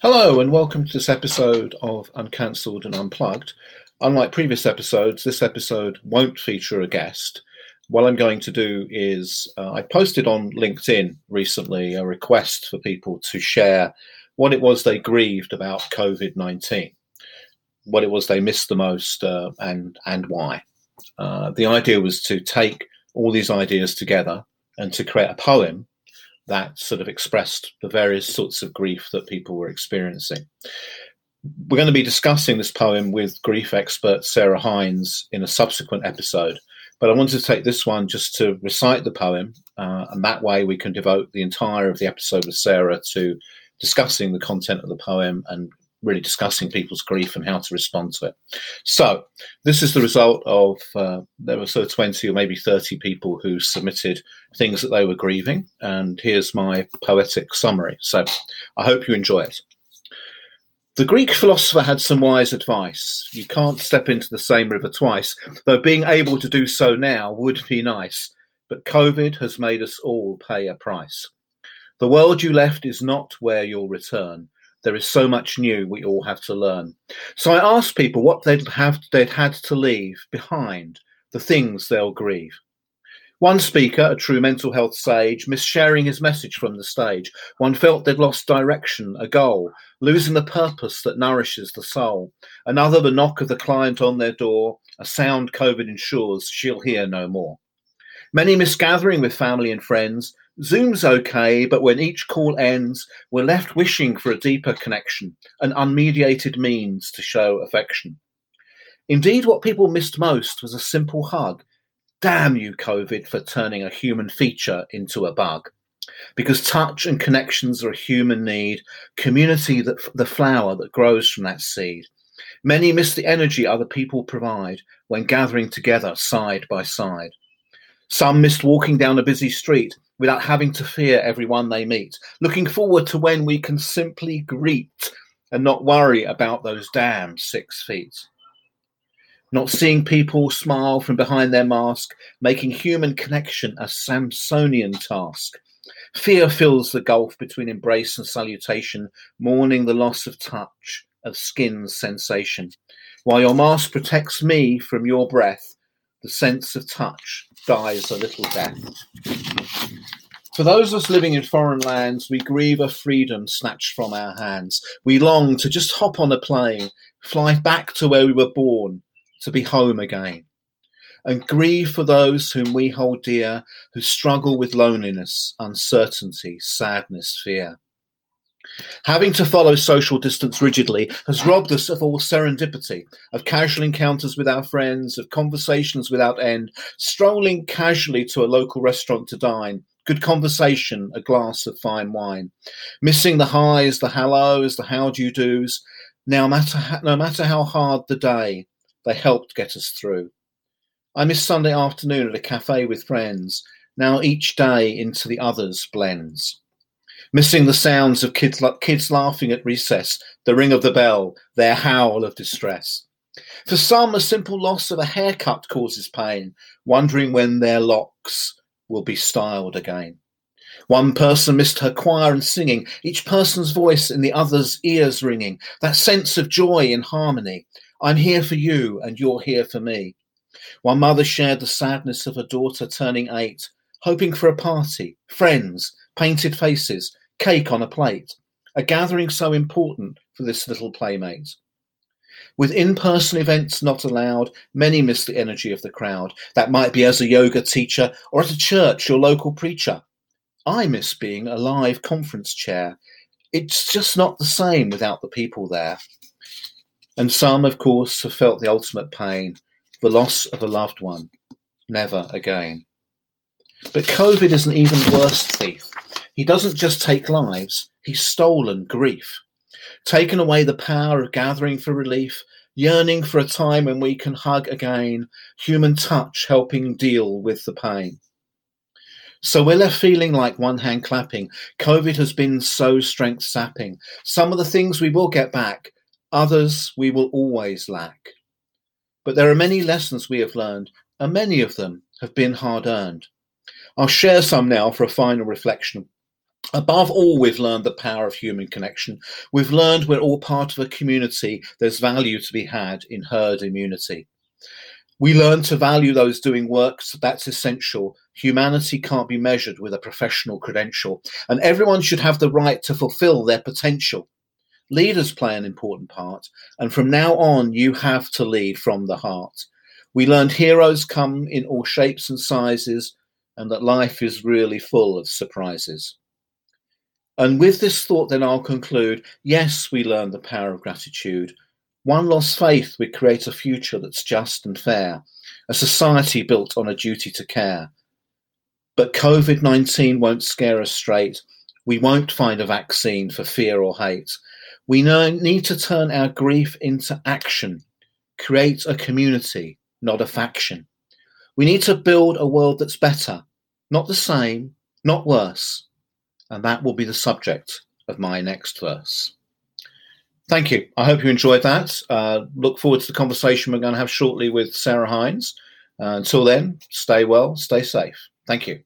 Hello, and welcome to this episode of Uncancelled and Unplugged. Unlike previous episodes, this episode won't feature a guest. What I'm going to do is, uh, I posted on LinkedIn recently a request for people to share what it was they grieved about COVID 19, what it was they missed the most, uh, and, and why. Uh, the idea was to take all these ideas together and to create a poem that sort of expressed the various sorts of grief that people were experiencing. We're going to be discussing this poem with grief expert Sarah Hines in a subsequent episode, but I wanted to take this one just to recite the poem, uh, and that way we can devote the entire of the episode with Sarah to discussing the content of the poem and really discussing people's grief and how to respond to it. So, this is the result of uh, there were sort of 20 or maybe 30 people who submitted things that they were grieving, and here's my poetic summary. So, I hope you enjoy it. The Greek philosopher had some wise advice. You can't step into the same river twice, though being able to do so now would be nice. But COVID has made us all pay a price. The world you left is not where you'll return there is so much new we all have to learn. So I asked people what they'd have they'd had to leave behind, the things they'll grieve. One speaker, a true mental health sage, missed sharing his message from the stage. One felt they'd lost direction, a goal, losing the purpose that nourishes the soul. Another, the knock of the client on their door, a sound COVID ensures she'll hear no more. Many miss gathering with family and friends, Zoom's okay, but when each call ends, we're left wishing for a deeper connection, an unmediated means to show affection. Indeed, what people missed most was a simple hug. Damn you, COVID, for turning a human feature into a bug. Because touch and connections are a human need, community that the flower that grows from that seed. Many miss the energy other people provide when gathering together side by side. Some missed walking down a busy street without having to fear everyone they meet, looking forward to when we can simply greet and not worry about those damn six feet. Not seeing people smile from behind their mask, making human connection a Samsonian task. Fear fills the gulf between embrace and salutation, mourning the loss of touch, of skin sensation. While your mask protects me from your breath, the sense of touch dies a little death. For those of us living in foreign lands, we grieve a freedom snatched from our hands. We long to just hop on a plane, fly back to where we were born, to be home again. And grieve for those whom we hold dear, who struggle with loneliness, uncertainty, sadness, fear. Having to follow social distance rigidly has robbed us of all serendipity, of casual encounters with our friends, of conversations without end, strolling casually to a local restaurant to dine, good conversation, a glass of fine wine, missing the highs, the hellos, the how do you do's. Now, matter no matter how hard the day, they helped get us through. I miss Sunday afternoon at a cafe with friends. Now each day into the others blends missing the sounds of kids, kids laughing at recess, the ring of the bell, their howl of distress. For some, a simple loss of a haircut causes pain, wondering when their locks will be styled again. One person missed her choir and singing, each person's voice in the other's ears ringing, that sense of joy in harmony. I'm here for you, and you're here for me. One mother shared the sadness of her daughter turning eight, hoping for a party, friends, painted faces, cake on a plate, a gathering so important for this little playmate. With in person events not allowed, many miss the energy of the crowd. That might be as a yoga teacher or at a church, your local preacher. I miss being a live conference chair. It's just not the same without the people there. And some, of course, have felt the ultimate pain the loss of a loved one. Never again. But COVID is an even worse thief. He doesn't just take lives, he's stolen grief, taken away the power of gathering for relief, yearning for a time when we can hug again, human touch helping deal with the pain. So we're left feeling like one hand clapping. COVID has been so strength sapping. Some of the things we will get back, others we will always lack. But there are many lessons we have learned, and many of them have been hard earned. I'll share some now for a final reflection Above all, we've learned the power of human connection. We've learned we're all part of a community. There's value to be had in herd immunity. We learn to value those doing work that's essential. Humanity can't be measured with a professional credential, and everyone should have the right to fulfill their potential. Leaders play an important part, and from now on, you have to lead from the heart. We learned heroes come in all shapes and sizes, and that life is really full of surprises. And with this thought, then I'll conclude yes, we learn the power of gratitude. One lost faith, we create a future that's just and fair, a society built on a duty to care. But COVID 19 won't scare us straight. We won't find a vaccine for fear or hate. We need to turn our grief into action, create a community, not a faction. We need to build a world that's better, not the same, not worse and that will be the subject of my next verse. Thank you. I hope you enjoyed that. Uh, look forward to the conversation we're going to have shortly with Sarah Hines. Uh, until then, stay well, stay safe. Thank you.